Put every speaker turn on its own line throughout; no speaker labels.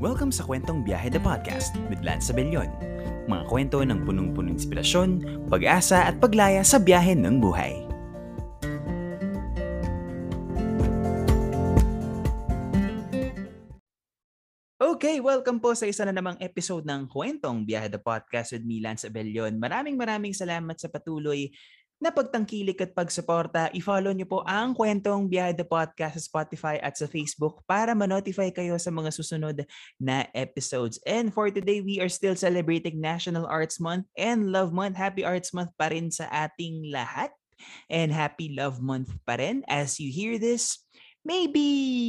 Welcome sa Kwentong Biyahe the Podcast with Lance Abellion. Mga kwento ng punong-punong inspirasyon, pag-asa at paglaya sa biyahe ng buhay. Okay, welcome po sa isa na namang episode ng Kwentong Biyahe the Podcast with me, Lance Abellion. Maraming maraming salamat sa patuloy na pagtangkilik at pagsuporta. I-follow niyo po ang Kwentong the Podcast sa Spotify at sa Facebook para ma-notify kayo sa mga susunod na episodes. And for today, we are still celebrating National Arts Month and Love Month. Happy Arts Month pa rin sa ating lahat. And happy Love Month pa rin. As you hear this, maybe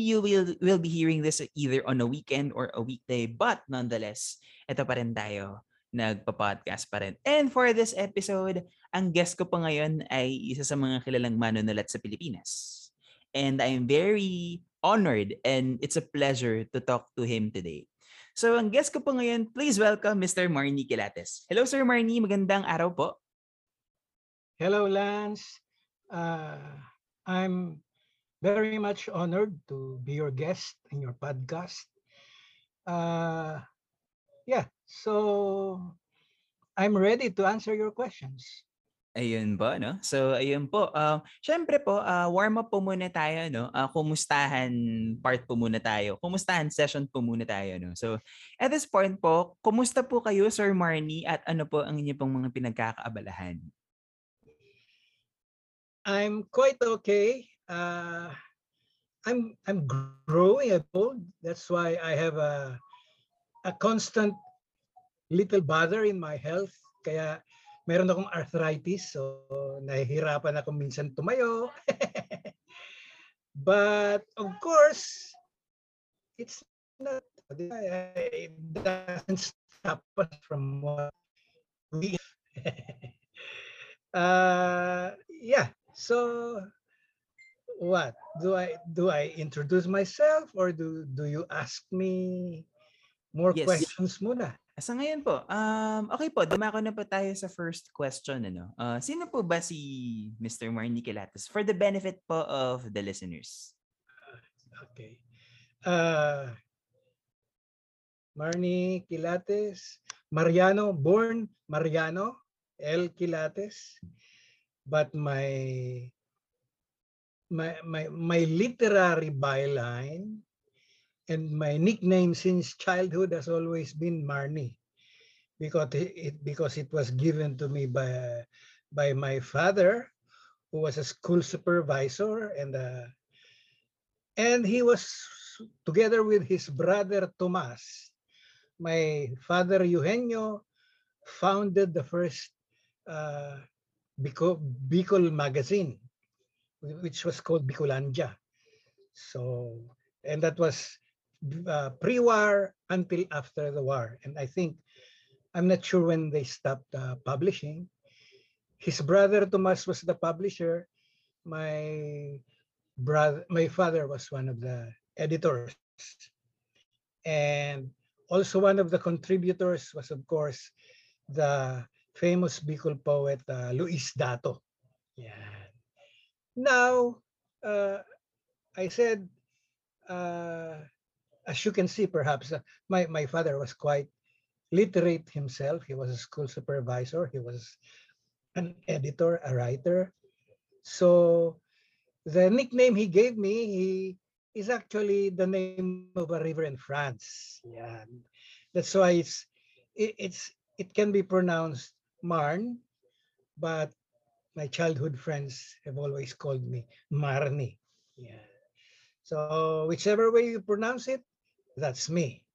you will will be hearing this either on a weekend or a weekday. But nonetheless, ito pa rin tayo nagpa-podcast pa rin. And for this episode, ang guest ko pa ngayon ay isa sa mga kilalang manunulat sa Pilipinas. And I'm very honored and it's a pleasure to talk to him today. So ang guest ko po ngayon, please welcome Mr. Marnie Kilates. Hello Sir Marnie, magandang araw po.
Hello, Lance. Uh, I'm very much honored to be your guest in your podcast. Uh, yeah, so I'm ready to answer your questions.
Ayun po, no? So, ayun po. Uh, Siyempre po, uh, warm up po muna tayo, no? Uh, kumustahan part po muna tayo. Kumustahan session po muna tayo, no? So, at this point po, kumusta po kayo, Sir Marnie, at ano po ang inyo pong mga pinagkakaabalahan?
I'm quite okay. Uh, I'm I'm growing old. That's why I have a a constant little bother in my health. Kaya meron akong arthritis, so nahihirapan ako minsan tumayo. But of course, it's not, it doesn't stop us from what we uh, yeah, so what do I do I introduce myself or do do you ask me more
Yes.
questions muna?
Sa ngayon po, um, okay po, dumako na po tayo sa first question. Ano? Uh, sino po ba si Mr. Marnie Kilates for the benefit po of the listeners?
Okay. Uh, Marnie Quilates, Mariano, born Mariano L. Quilates, but my my my my literary byline and my nickname since childhood has always been Marnie. Because it, because it was given to me by by my father who was a school supervisor and uh, and he was together with his brother Tomas. My father Eugenio founded the first uh, Bicol, Bicol magazine which was called Bicolandia so and that was uh, pre-war until after the war. And I think I'm not sure when they stopped uh, publishing. His brother Tomas was the publisher. My brother, my father was one of the editors, and also one of the contributors was, of course, the famous Bicol poet uh, Luis Dato. Yeah. Now, uh, I said uh, as you can see, perhaps uh, my, my father was quite literate himself. He was a school supervisor. He was an editor, a writer. So the nickname he gave me, he is actually the name of a river in France. Yeah, that's why it's it, it's it can be pronounced Marne, but my childhood friends have always called me Marni. Yeah. So whichever way you pronounce it, that's me.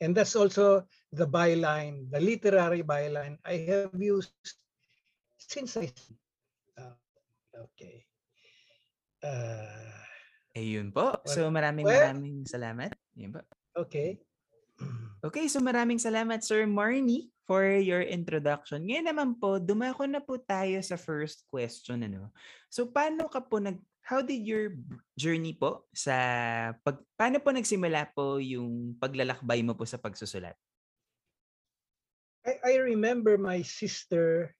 And that's also the byline, the literary byline I have used since I. Uh, okay. Uh,
Ayun po. So maraming
Well-
maraming salamat. Ayun po.
okay.
Okay, so maraming salamat Sir Marnie for your introduction. Ngayon naman po, dumako na po tayo sa first question ano. So paano ka po nag how did your journey po sa pag paano po nagsimula po yung paglalakbay mo po sa pagsusulat?
I, I remember my sister,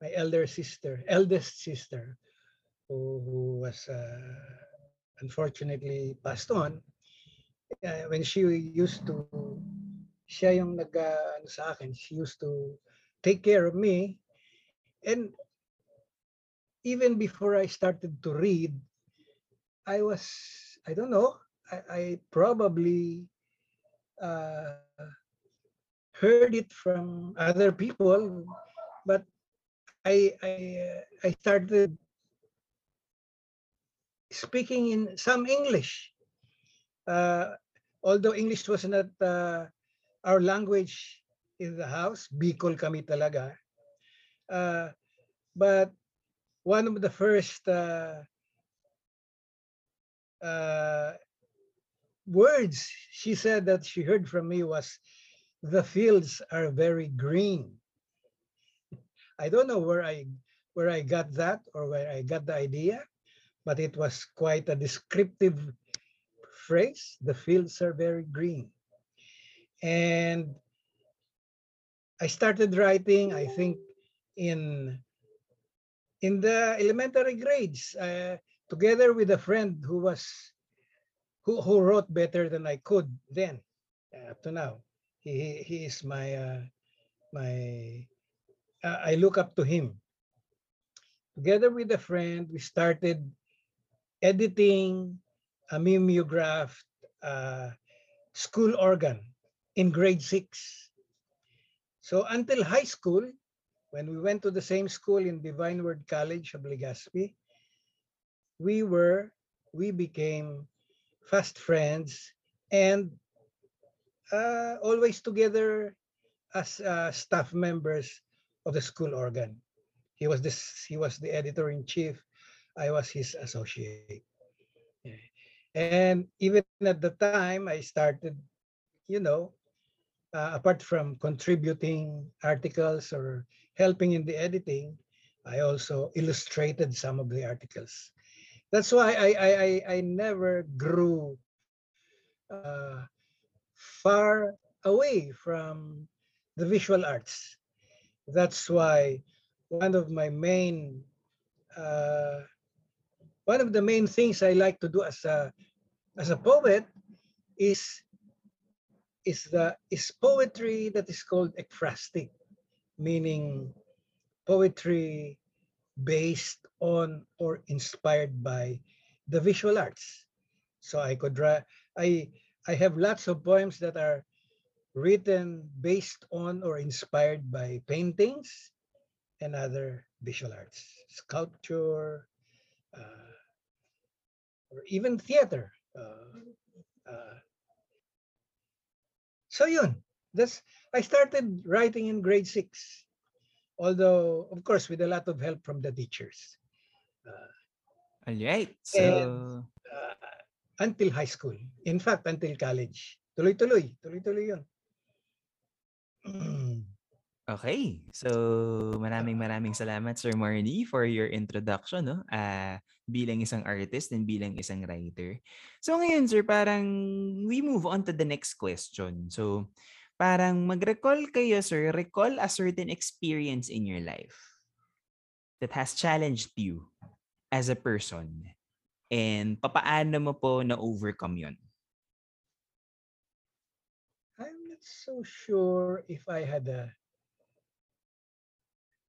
my elder sister, eldest sister, who, who was uh, unfortunately passed on. Uh, when she used to siya yung nag uh, ano sa akin, she used to take care of me. And even before I started to read I was I don't know I, I probably uh, heard it from other people but I I I started speaking in some English uh, although English was not uh, our language in the house, Bicol kami talaga. Uh, but one of the first uh, uh, words she said that she heard from me was, the fields are very green. I don't know where I where I got that or where I got the idea, but it was quite a descriptive phrase. The fields are very green. And I started writing, I think, in in the elementary grades, uh, together with a friend who was who, who wrote better than I could then, uh, up to now. He he is my uh, my uh, I look up to him. Together with a friend, we started editing a mimeographed uh, school organ in grade six. So until high school, when we went to the same school in Divine Word College of Legazpi, we were, we became fast friends and uh, always together as uh, staff members of the school organ. He was this. He was the editor in chief. I was his associate. And even at the time, I started, you know, uh, apart from contributing articles or helping in the editing, I also illustrated some of the articles. That's why I I I, I never grew uh, far away from the visual arts. That's why one of my main uh, one of the main things I like to do as a as a poet is is the is poetry that is called ekphrastic, meaning poetry based on or inspired by the visual arts. So I could draw. I I have lots of poems that are written based on or inspired by paintings and other visual arts, sculpture, uh, or even theater. Uh, uh, so yun, that's I started writing in grade six, although of course with a lot of help from the teachers. Uh,
All right. So
and, until high school. In fact, until college. Tuloy-tuloy. Tuloy-tuloy yun.
Okay. So, maraming maraming salamat Sir Marnie for your introduction no. Uh, bilang isang artist and bilang isang writer. So ngayon sir, parang we move on to the next question. So, parang mag-recall kayo sir, recall a certain experience in your life that has challenged you as a person and papaano mo po na-overcome yon?
I'm not so sure if I had a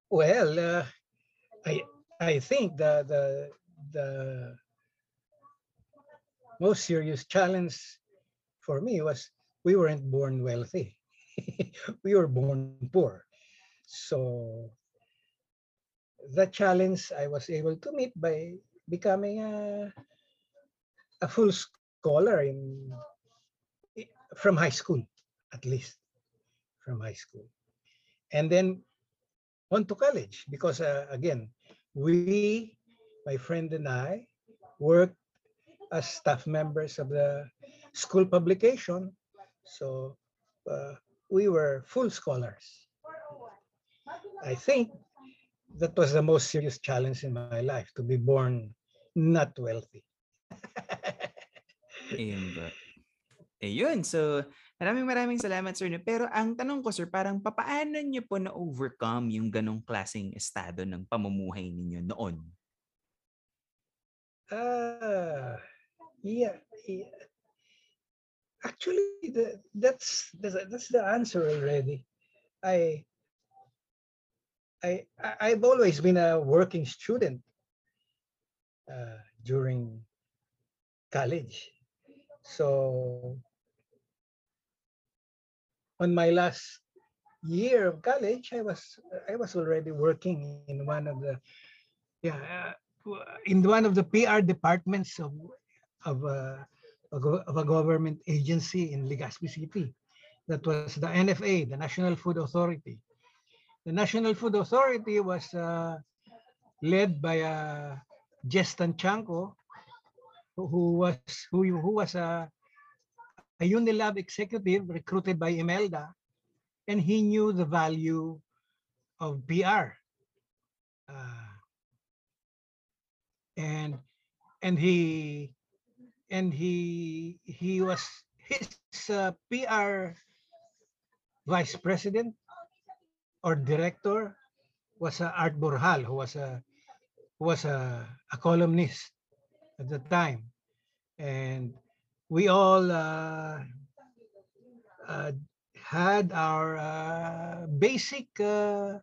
well, uh, I I think the the the most serious challenge for me was we weren't born wealthy. we were born poor. So the challenge I was able to meet by becoming a a full scholar in from high school, at least from high school. And then on to college because uh, again, we, my friend and I, worked as staff members of the school publication. So uh, we were full scholars. I think that was the most serious challenge in my life to be born not wealthy.
Ayun ba. Ayun. So, Maraming maraming salamat, sir. Pero ang tanong ko, sir, parang papaano niyo po na-overcome yung ganong klaseng estado ng pamumuhay ninyo noon?
Ah, yeah, yeah. actually, the, that's, that's that's the answer already. I I- I've always been a working student uh, during college. So on my last year of college, I was I was already working in one of the yeah uh, in one of the PR departments of of of a government agency in Legazpi City. That was the NFA, the National Food Authority. The National Food Authority was uh, led by uh, Jess Tanchanco, who was who, who was a, a Unilab executive recruited by Imelda, and he knew the value of PR. Uh, and and he and he he was his uh, PR vice president or director was uh, Art Borjal, who was a who was a, a columnist at the time, and we all uh, uh, had our uh, basic uh,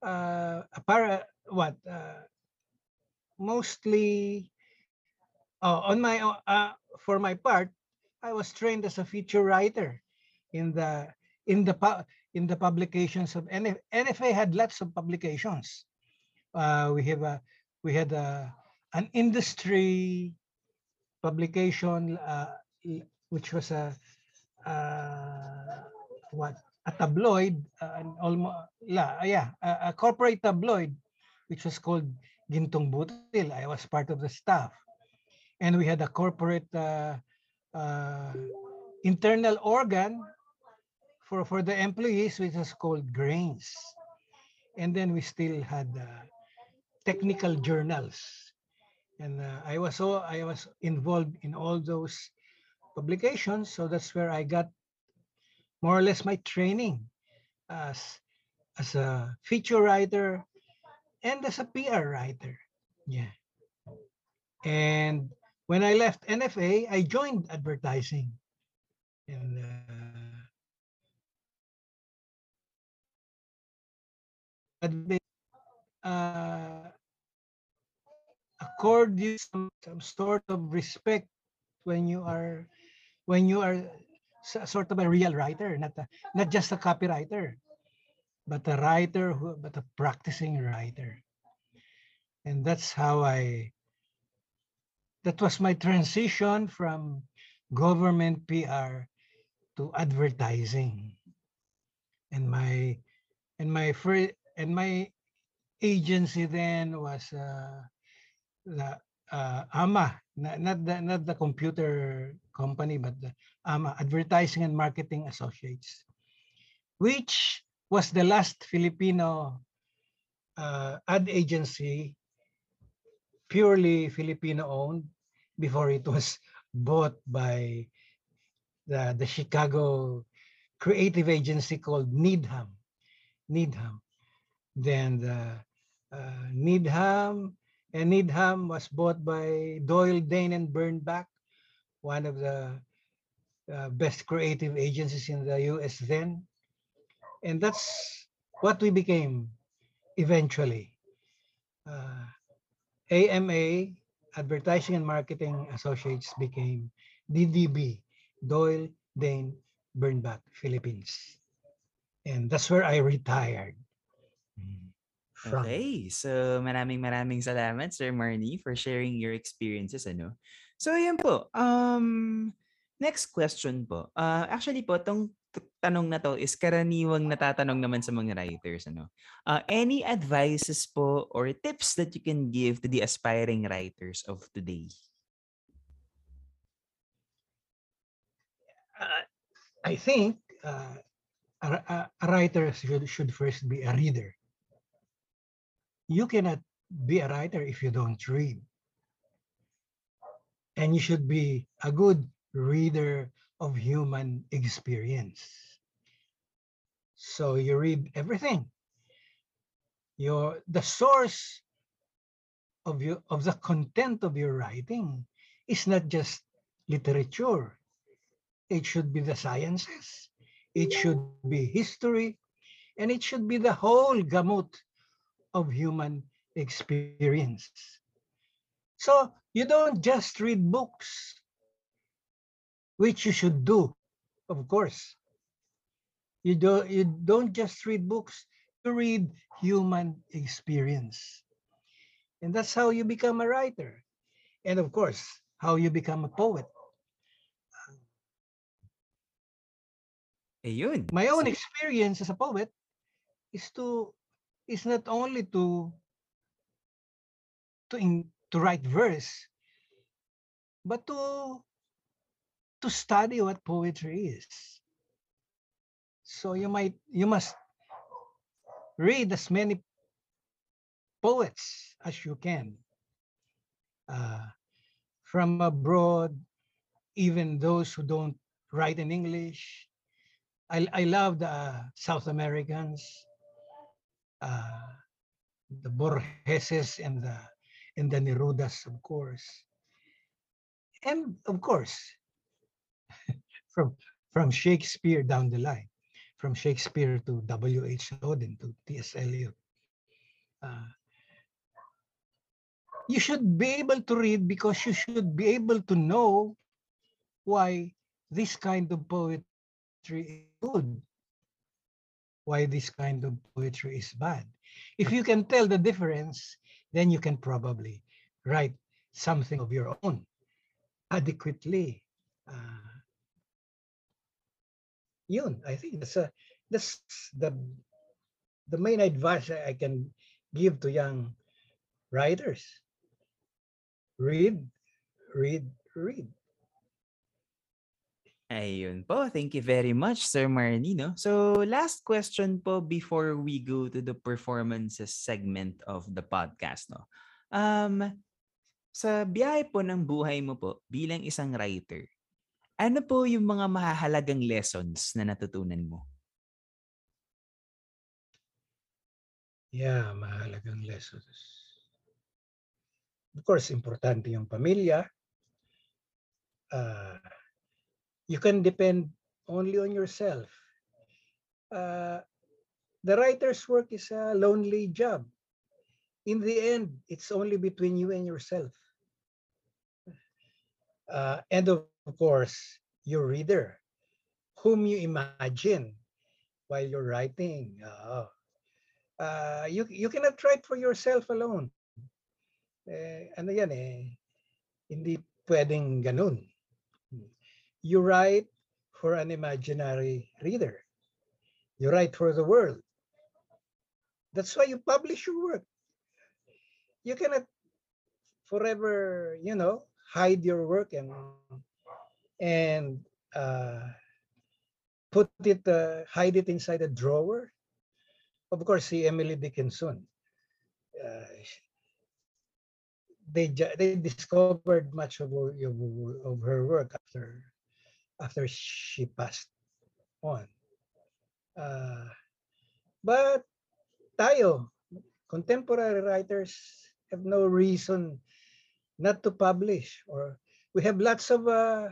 uh, para what uh, mostly uh, on my for my part i was trained as a feature writer in the in the in the publications of NF, nfa had lots of publications. We have a we had a an industry publication uh, which was a uh, what a tabloid uh, an almost yeah a, a corporate tabloid which was called Gintong Butil. I was part of the staff. And we had a corporate uh, uh, internal organ for, for the employees, which was called Grains. And then we still had uh, technical journals. And uh, I was so I was involved in all those publications. So that's where I got more or less my training as as a feature writer and as a PR writer. Yeah. And when I left NFA, I joined advertising. And uh, uh, accord you some, some sort of respect when you are when you are sort of a real writer, not a, not just a copywriter but a writer who but a practicing writer. And that's how i that was my transition from government pr to advertising. And my and my first and my agency then was uh, the uh, ama not, not the not the computer company but the ama advertising and marketing associates which was the last Filipino uh, ad agency, purely Filipino owned, before it was bought by the, the Chicago creative agency called Needham. Needham. Then the uh, Needham, and Needham was bought by Doyle, Dane, and Bernbach, one of the uh, best creative agencies in the US then and that's what we became eventually. Uh, AMA, Advertising and Marketing Associates, became DDB, Doyle, Dane, Bernbach, Philippines. And that's where I retired.
Okay, so maraming maraming salamat Sir Marnie for sharing your experiences ano. So yun po. Um next question po. Uh, actually po tong tanong na to is karaniwang natatanong naman sa mga writers ano. Uh, any advices po or tips that you can give to the aspiring writers of today?
Uh, I think uh, a- a writer should, should first be a reader. You cannot be a writer if you don't read. And you should be a good reader of human experience. So you read everything. Your the source of your of the content of your writing is not just literature it should be the sciences, it should be history, and it should be the whole gamut of human experience. So you don't just read books, which you should do, of course. You don't, you don't just read books, you read human experience. And that's how you become a writer. And of course, how you become a poet.
Ayun.
My own experience as a poet is to is not only to to in, to write verse, but to to study what poetry is. So you might you must read as many poets as you can uh, from abroad, even those who don't write in English. I, I love the South Americans, uh, the Borgeses and the and the Nerudas, of course, and of course from from Shakespeare down the line, from Shakespeare to W. H. Auden to T.S. Eliot. Uh, you should be able to read because you should be able to know why this kind of poetry is good, why this kind of poetry is bad. If you can tell the difference, then you can probably write something of your own adequately. Uh, yun, I think that's a, that's the the main advice I I can give to young writers. Read, read, read.
Ayun po. Thank you very much, Sir Marnino. So, last question po before we go to the performances segment of the podcast. No? Um, sa biyahe po ng buhay mo po bilang isang writer, ano po yung mga mahahalagang lessons na natutunan mo?
Yeah, mahalagang lessons. Of course, importante yung pamilya. Uh, you can depend only on yourself. Uh, the writer's work is a lonely job. In the end, it's only between you and yourself. Uh, and of course, your reader, whom you imagine while you're writing. Uh, uh, you, you cannot write for yourself alone. Eh, ano yan eh, hindi pwedeng ganun. You write for an imaginary reader. You write for the world. That's why you publish your work. You cannot forever, you know, hide your work and and uh, put it, uh, hide it inside a drawer. Of course, see Emily Dickinson. Uh, they they discovered much of of of her work after after she passed on. Uh, but tayo, contemporary writers have no reason not to publish or we have lots of uh,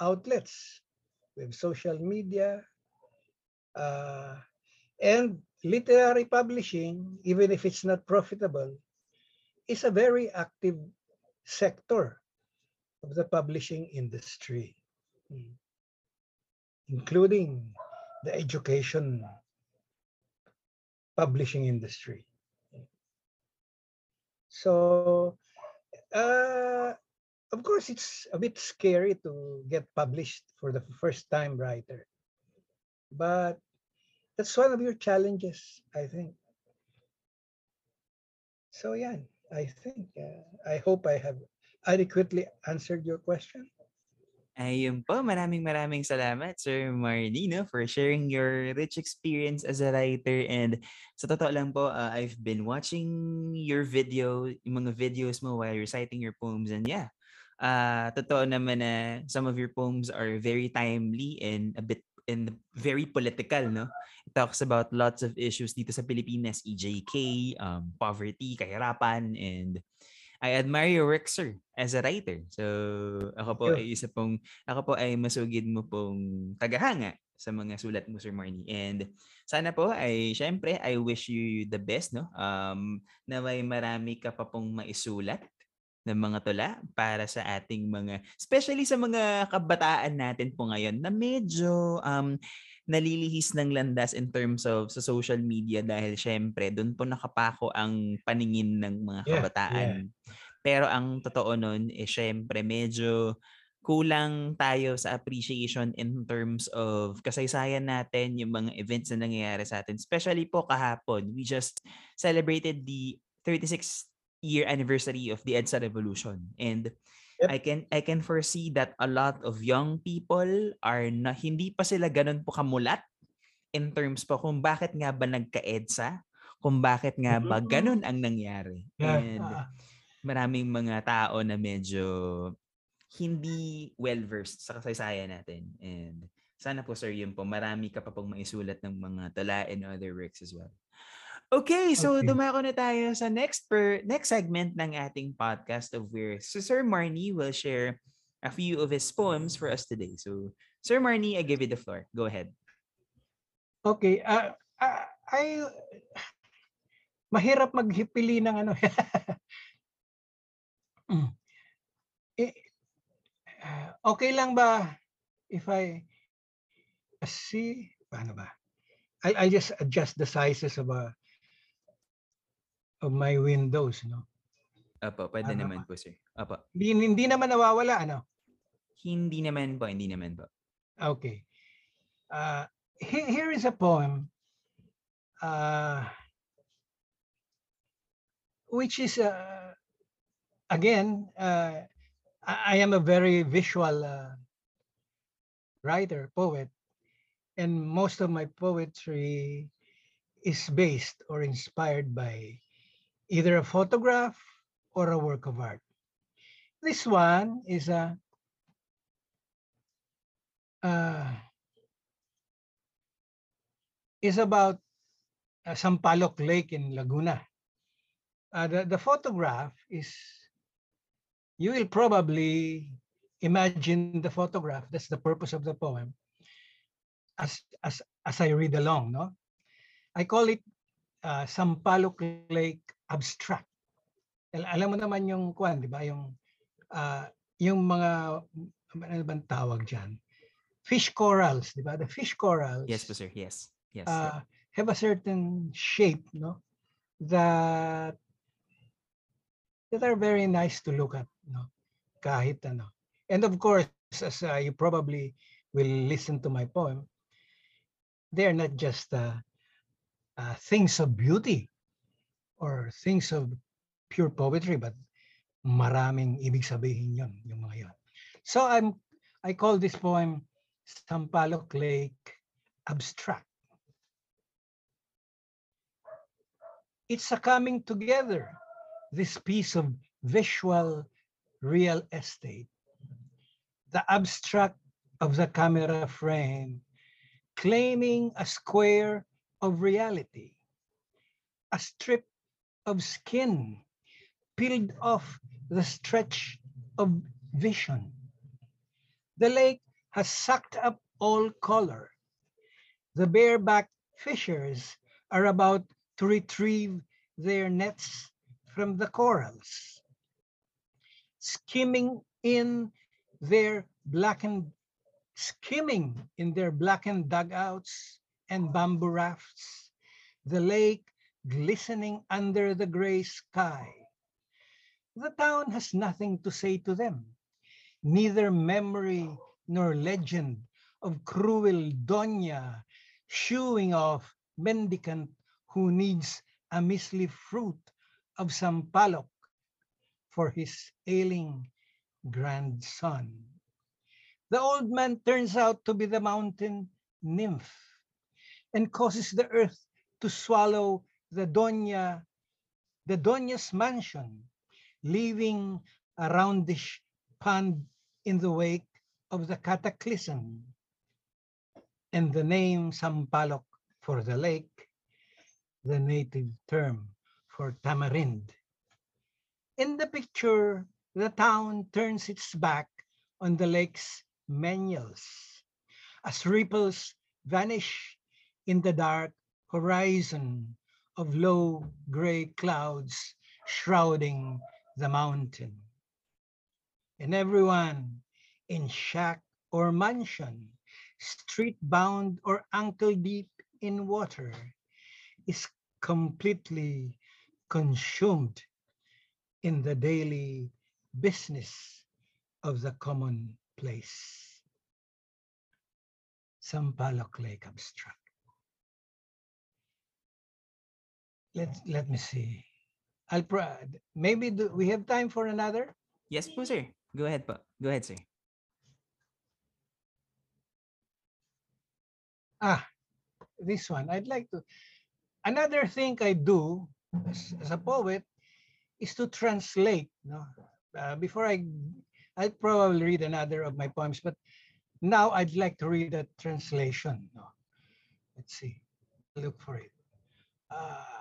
outlets. We have social media uh, and literary publishing, even if it's not profitable, is a very active sector of the publishing industry, mm, including the education publishing industry. So, uh, of course, it's a bit scary to get published for the first time writer, but that's one of your challenges, I think. So, yeah, I think, uh, I hope I have adequately answered your question.
Ayun po, maraming maraming salamat Sir Marnino for sharing your rich experience as a writer and sa totoo lang po, uh, I've been watching your video, yung mga videos mo while reciting your poems and yeah, uh, totoo naman na some of your poems are very timely and a bit and very political, no? It talks about lots of issues dito sa Pilipinas, EJK, um, poverty, kahirapan, and I admire your work, sir, as a writer. So, ako po ay isa pong, ako po ay masugid mo pong tagahanga sa mga sulat mo, Sir Marnie. And sana po ay, syempre, I wish you the best, no? Um, na may marami ka pa pong maisulat ng mga tula para sa ating mga, especially sa mga kabataan natin po ngayon na medyo um, nalilihis ng landas in terms of sa social media dahil syempre doon po nakapako ang paningin ng mga
Yeah,
kabataan. Pero ang totoo nun is syempre medyo kulang tayo sa appreciation in terms of kasaysayan natin, yung mga events na nangyayari sa atin. Especially po kahapon, we just celebrated the 36th year anniversary of the EDSA Revolution. And
Yep.
I can I can foresee that a lot of young people are na hindi pa sila ganun po kamulat in terms po kung bakit nga ba nagka-EDSA, kung bakit nga ba
Mhm.
ganun ang nangyari.
Yeah.
And
ah,
maraming mga tao na medyo hindi well-versed sa kasaysayan natin. And sana po sir, yun po, marami ka pa pong maisulat ng mga tala and other works as well. Okay, so
Okay.
dumako na tayo sa next per next segment ng ating podcast of where so Sir Marnie will share a few of his poems for us today. So, Sir Marnie, I give you the floor. Go ahead.
okay. ah, ah, ay, mahirap maghipili ng ano. Eh, okay lang ba if I see, paano ba? I, I just adjust the sizes of a of my windows, no?
Opo, pwede
Ano
naman po, sir. Opo.
Hindi, hindi naman nawawala, ano?
Hindi naman po, hindi naman po.
Okay. Uh, he- here is a poem uh, which is, uh, again, uh, I, I am a very visual uh, writer, poet, and most of my poetry is based or inspired by either a photograph or a work of art. This one is a uh, is about uh, Sampaloc Lake in Laguna. Uh, the, the photograph is, you will probably imagine the photograph. That's the purpose of the poem. As, as, as I read along, no? I call it uh, Sampaloc Lake Abstract. Al- Alam mo naman yung kwan, di ba? Yung, uh, yung mga, ano bang tawag dyan? Fish corals, di ba? The fish corals
Yes sir. Yes. Yes.
uh, have a certain shape, no? That that are very nice to look at, no? Kahit ano. And of course, as uh, you probably will listen to my poem, they are not just uh, uh, things of beauty or things of pure poetry, but maraming ibig sabihin yun, yung mga yun. So I'm I call this poem Sampaloc Lake Abstract. it's a coming together, this piece of visual real estate. The abstract of the camera frame claiming a square of reality, a strip of skin peeled off the stretch of vision. The lake has sucked up all color. The bareback fishers are about to retrieve their nets from the corals, skimming in their blackened, skimming in their blackened dugouts and bamboo rafts, the lake glistening under the gray sky. The town has nothing to say to them, neither memory nor legend of cruel Doña shooing off mendicant who needs a measly fruit of sampalok for his ailing grandson. The old man turns out to be the mountain nymph and causes the earth to swallow the Doña, the Doña's mansion, leaving a roundish pond in the wake of the cataclysm. And the name Sampalok for the lake the native term for tamarind. In the picture, the town turns its back on the lake's menials as ripples vanish in the dark horizon of low gray clouds shrouding the mountain. And everyone in shack or mansion, street bound or ankle deep in water, is completely consumed in the daily business of the commonplace. Sampaloc Lake Abstract. Let, let me see. I'll pro- maybe do we have time for another?
Yes po, sir. Go ahead po. Go ahead, sir.
Ah, this one. I'd like to. Another thing I do as, as a poet is to translate. No, uh, before I, I'll probably read another of my poems, but now I'd like to read a translation. No, let's see. Look for it. Ah.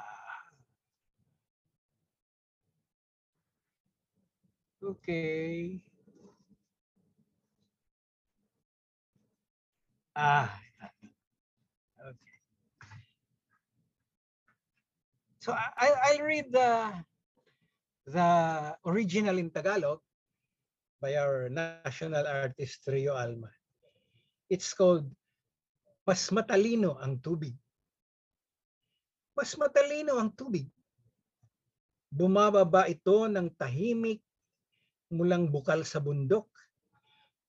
Okay. Ah. So I, I- I'll read the the original in Tagalog by our national artist Rio Alma. It's called Mas Matalino ang Tubig. Mas matalino ang tubig. Bumababa ito ng tahimik mulang bukal sa bundok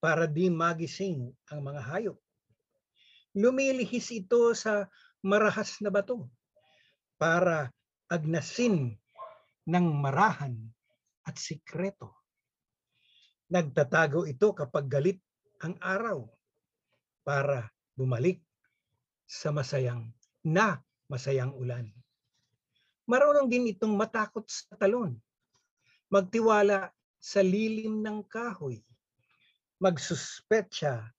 para di magising ang mga hayop. Lumilihis ito sa marahas na bato para agnasin ng marahan at sikreto. Nagtatago ito kapag galit ang araw para bumalik sa masayang na masayang ulan. Marunong din itong matakot sa talon, magtiwala sa lilim ng kahoy, magsuspetsa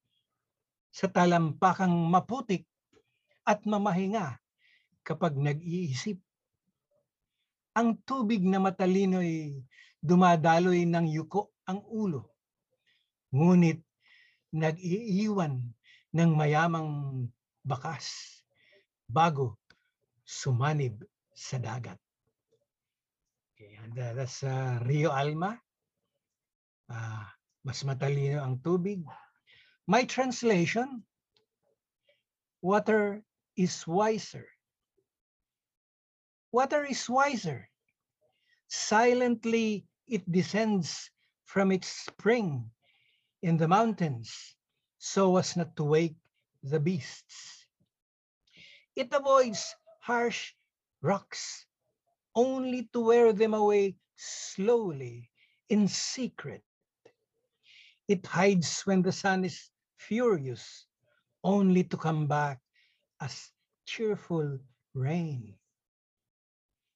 sa talampakang maputik at mamahinga kapag nag-iisip. Ang tubig na matalino'y dumadaloy ng yuko ang ulo. Ngunit nag-iiwan ng mayamang bakas bago sumanib sa dagat. Okay, and uh, that's uh, Rio Alma. Ah, mas matalino ang tubig. My translation, water is wiser. Water is wiser. Silently it descends from its spring in the mountains so as not to wake the beasts. It avoids harsh rocks only to wear them away slowly in secret. It hides when the sun is furious only to come back as cheerful rain.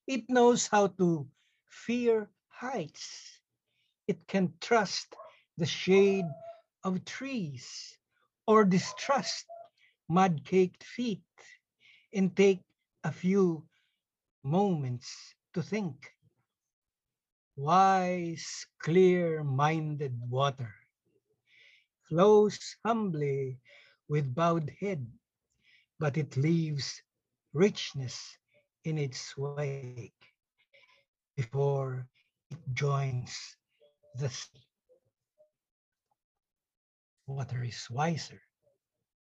It knows how to fear heights. It can trust the shade of trees or distrust mud caked feet and take a few moments to think. Wise, clear minded water flows humbly with bowed head, but it leaves richness in its wake before it joins the sea. Water is wiser.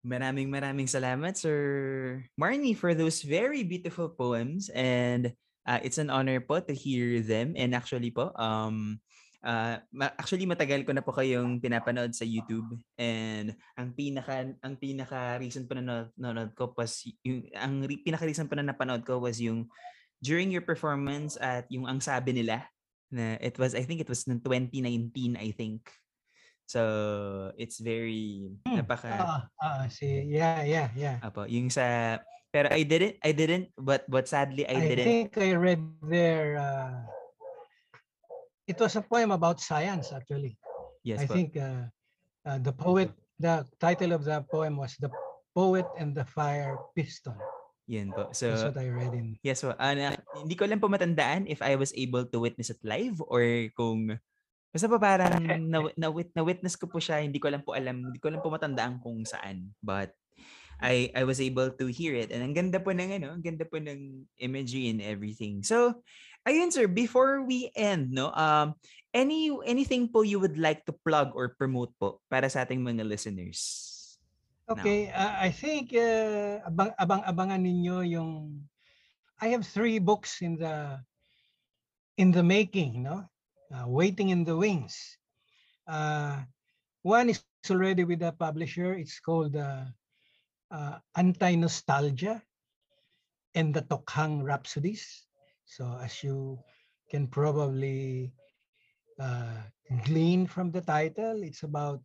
Maraming maraming salamat, Sir Marnie, for those very beautiful poems. And uh, it's an honor po to hear them. And actually po, um, uh, actually matagal ko na po kayong pinapanood sa YouTube. And ang pinaka ang pinaka reason po na nanonood ko was yung ang re- pinaka reason po na napanood ko was yung during your performance at yung ang sabi nila na it was I think it was in 2019 I think. So it's very
Hmm,
napaka
Ah, ah, see, yeah, yeah, yeah.
Apo, yung sa pero I didn't I didn't but but sadly I,
I,
didn't
think I read there. Uh, it was a poem about science, actually.
yes
I
po.
think uh, uh, the poet, the title of the poem was "The Poet and the Fire Piston."
Yun po. So,
That's what I read in.
yes po. Ano, hindi ko lang po matandaan if I was able to witness it live or kung basta pa parang na, na, na witness ko po siya, hindi ko lang po alam, hindi ko lang po matandaan kung saan. But I I was able to hear it and ang ganda po ng ano, ang ganda po ng imagery and everything. So, ayun sir, before we end, no, um any anything po you would like to plug or promote po para sa ating mga listeners?
Okay, uh, I think uh, abang abang-abangan ninyo yung I have three books in the in the making, no? Uh, waiting in the wings. Uh, one is already with the publisher. It's called uh, uh, Anti-Nostalgia and the Tokhang Rhapsodies. So as you can probably uh, glean from the title, it's about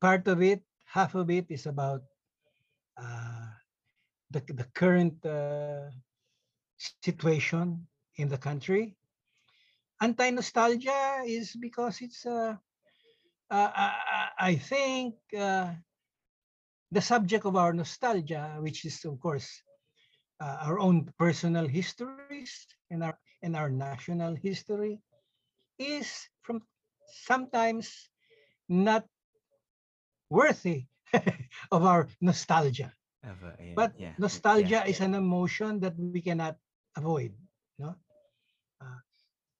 part of it half of it is about uh, the, the current uh, situation in the country. Anti-nostalgia is because it's, uh, uh, I, I think, uh, the subject of our nostalgia, which is, of course, uh, our own personal histories and our and our national history, is from sometimes not worthy of our nostalgia.
Aba, ayan,
But
yeah,
nostalgia
yeah.
is an emotion that we cannot avoid. No, uh,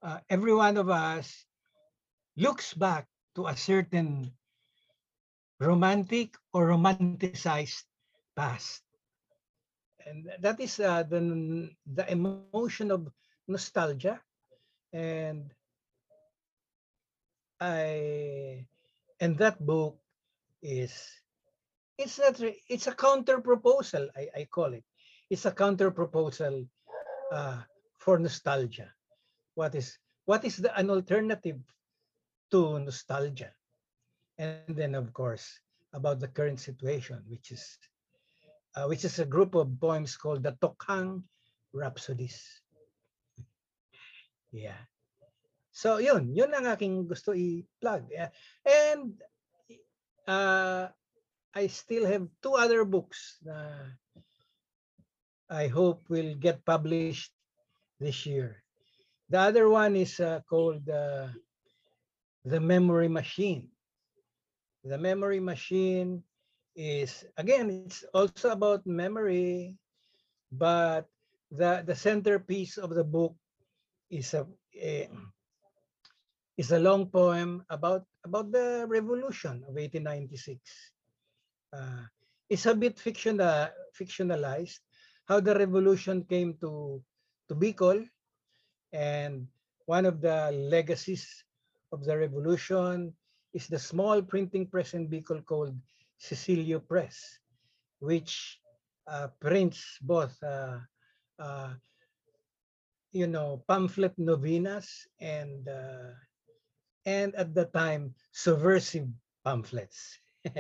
uh, every one of us looks back to a certain romantic or romanticized past, and that is uh, the the emotion of nostalgia, and I and that book is it's not it's a counter proposal I, I call it. It's a counter proposal uh, for nostalgia. What is what is the an alternative to nostalgia? And then of course about the current situation which is uh, which is a group of poems called the Tokhang Rhapsodies yeah so yun yun ang aking gusto i-plug and uh, I still have two other books na I hope will get published this year. The other one is uh, called uh, The Memory Machine. The Memory Machine is, again, it's also about memory, but the, the centerpiece of the book is a, a is a long poem about about the revolution of 1896. Uh, it's a bit fictional, fictionalized how the revolution came to to Bicol, and one of the legacies of the revolution is the small printing press in Bicol called Cecilio Press, which uh, prints both, uh, uh, you know, pamphlet novenas and uh, and at the time subversive pamphlets.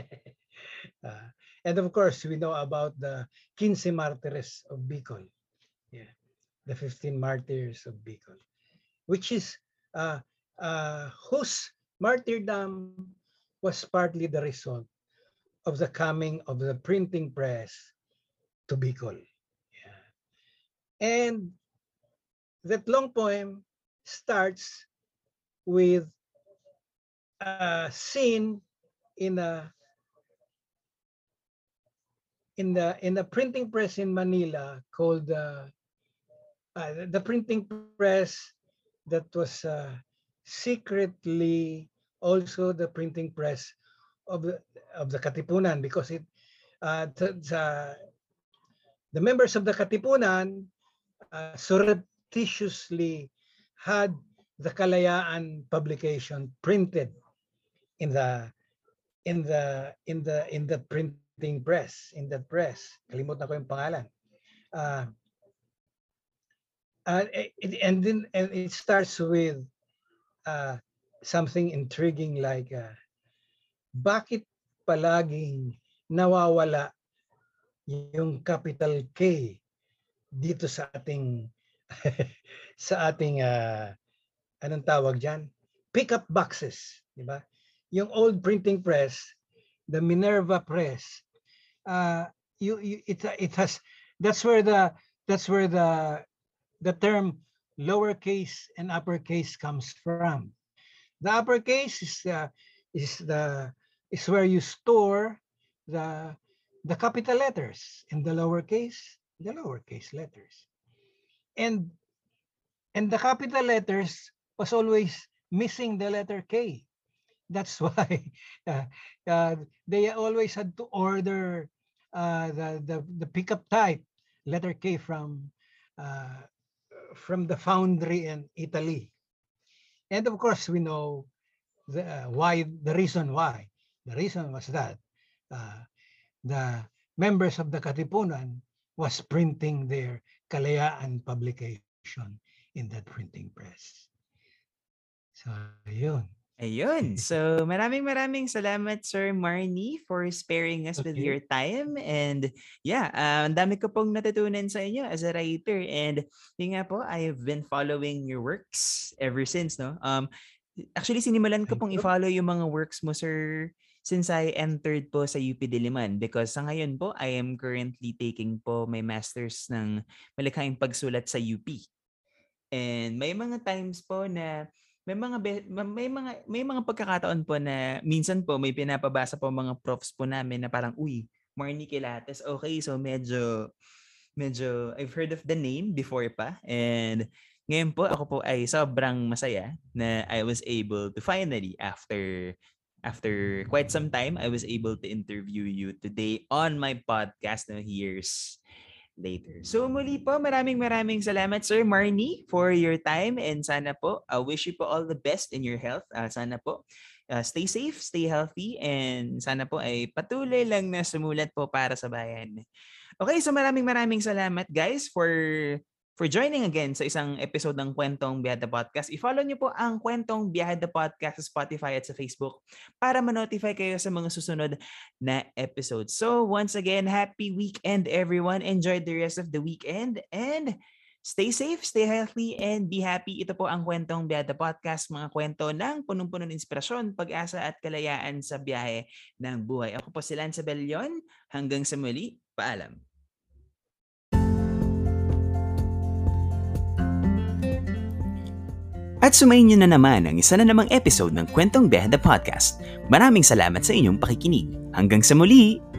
Uh, and of course, we know about the 15 martyrs of Bicol. Yeah, the 15 martyrs of Bicol, which is uh, whose martyrdom was partly the result of the coming of the printing press to Bicol. Yeah. And that long poem starts with a scene in a in the in the printing press in Manila called uh, uh, the printing press that was uh, secretly also the printing press of the of the Katipunan because it uh, the, the, members of the Katipunan uh, surreptitiously had the Kalayaan publication printed in the in the in the in the printing press in the press. Kalimutan ko yung pangalan. Uh, uh, it, and then and it starts with uh, something intriguing like uh, bakit palaging nawawala yung capital K dito sa ating sa ating uh, anong tawag diyan pickup boxes di ba yung old printing press, the Minerva press, uh, you, you, it, it has that's where the that's where the the term lowercase and uppercase comes from. The uppercase is the is the is where you store the the capital letters and the lowercase the lowercase letters. And and the capital letters was always missing the letter K. That's why uh, uh, they always had to order uh, the, the, the pickup type, letter K from, uh, from the foundry in Italy. And of course, we know the, uh, why, the reason why. The reason was that uh, the members of the Katipunan was printing their Kalayaan publication in that printing press. So, yun.
Ayun. So, maraming maraming salamat Sir Marnie for sparing us with
Okay.
your time and yeah, ah, ang dami ko pong natutunan sa inyo as a writer and yun nga po, I have been following your works ever since, no? Um actually sinimulan ko pong i-follow yung mga works mo sir since I entered po sa UP Diliman because sa ngayon po I am currently taking po my masters ng malikhaing pagsulat sa UP. And may mga times po na may mga be- ma- may mga may mga pagkakataon po na minsan po may pinapabasa po mga profs po namin na parang uy, Marnie Kilates. Okay, so medyo medyo I've heard of the name before pa and ngayon po ako po ay sobrang masaya na I was able to finally after after quite some time I was able to interview you today on my podcast no years later. So muli po, maraming maraming salamat Sir Marnie for your time and sana po, I wish you po all the best in your health. Ah, sana po, ah, stay safe, stay healthy, and sana po ay patuloy lang na sumulat po para sa bayan. Okay, so maraming maraming salamat guys for for joining again sa isang episode ng Kwentong Biyada Podcast. I-follow niyo po ang Kwentong Biyada Podcast sa Spotify at sa Facebook para ma-notify kayo sa mga susunod na episode. So once again, happy weekend everyone. Enjoy the rest of the weekend and stay safe, stay healthy, and be happy. Ito po ang Kwentong Biyada Podcast, mga kwento ng punong-puno ng inspirasyon, pag-asa at kalayaan sa biyahe ng buhay. Ako po si Lance Bellion. Hanggang sa muli, paalam. At sumayin nyo na naman ang isa na namang episode ng Kwentong Biyada Podcast. Maraming salamat sa inyong pakikinig. Hanggang sa muli!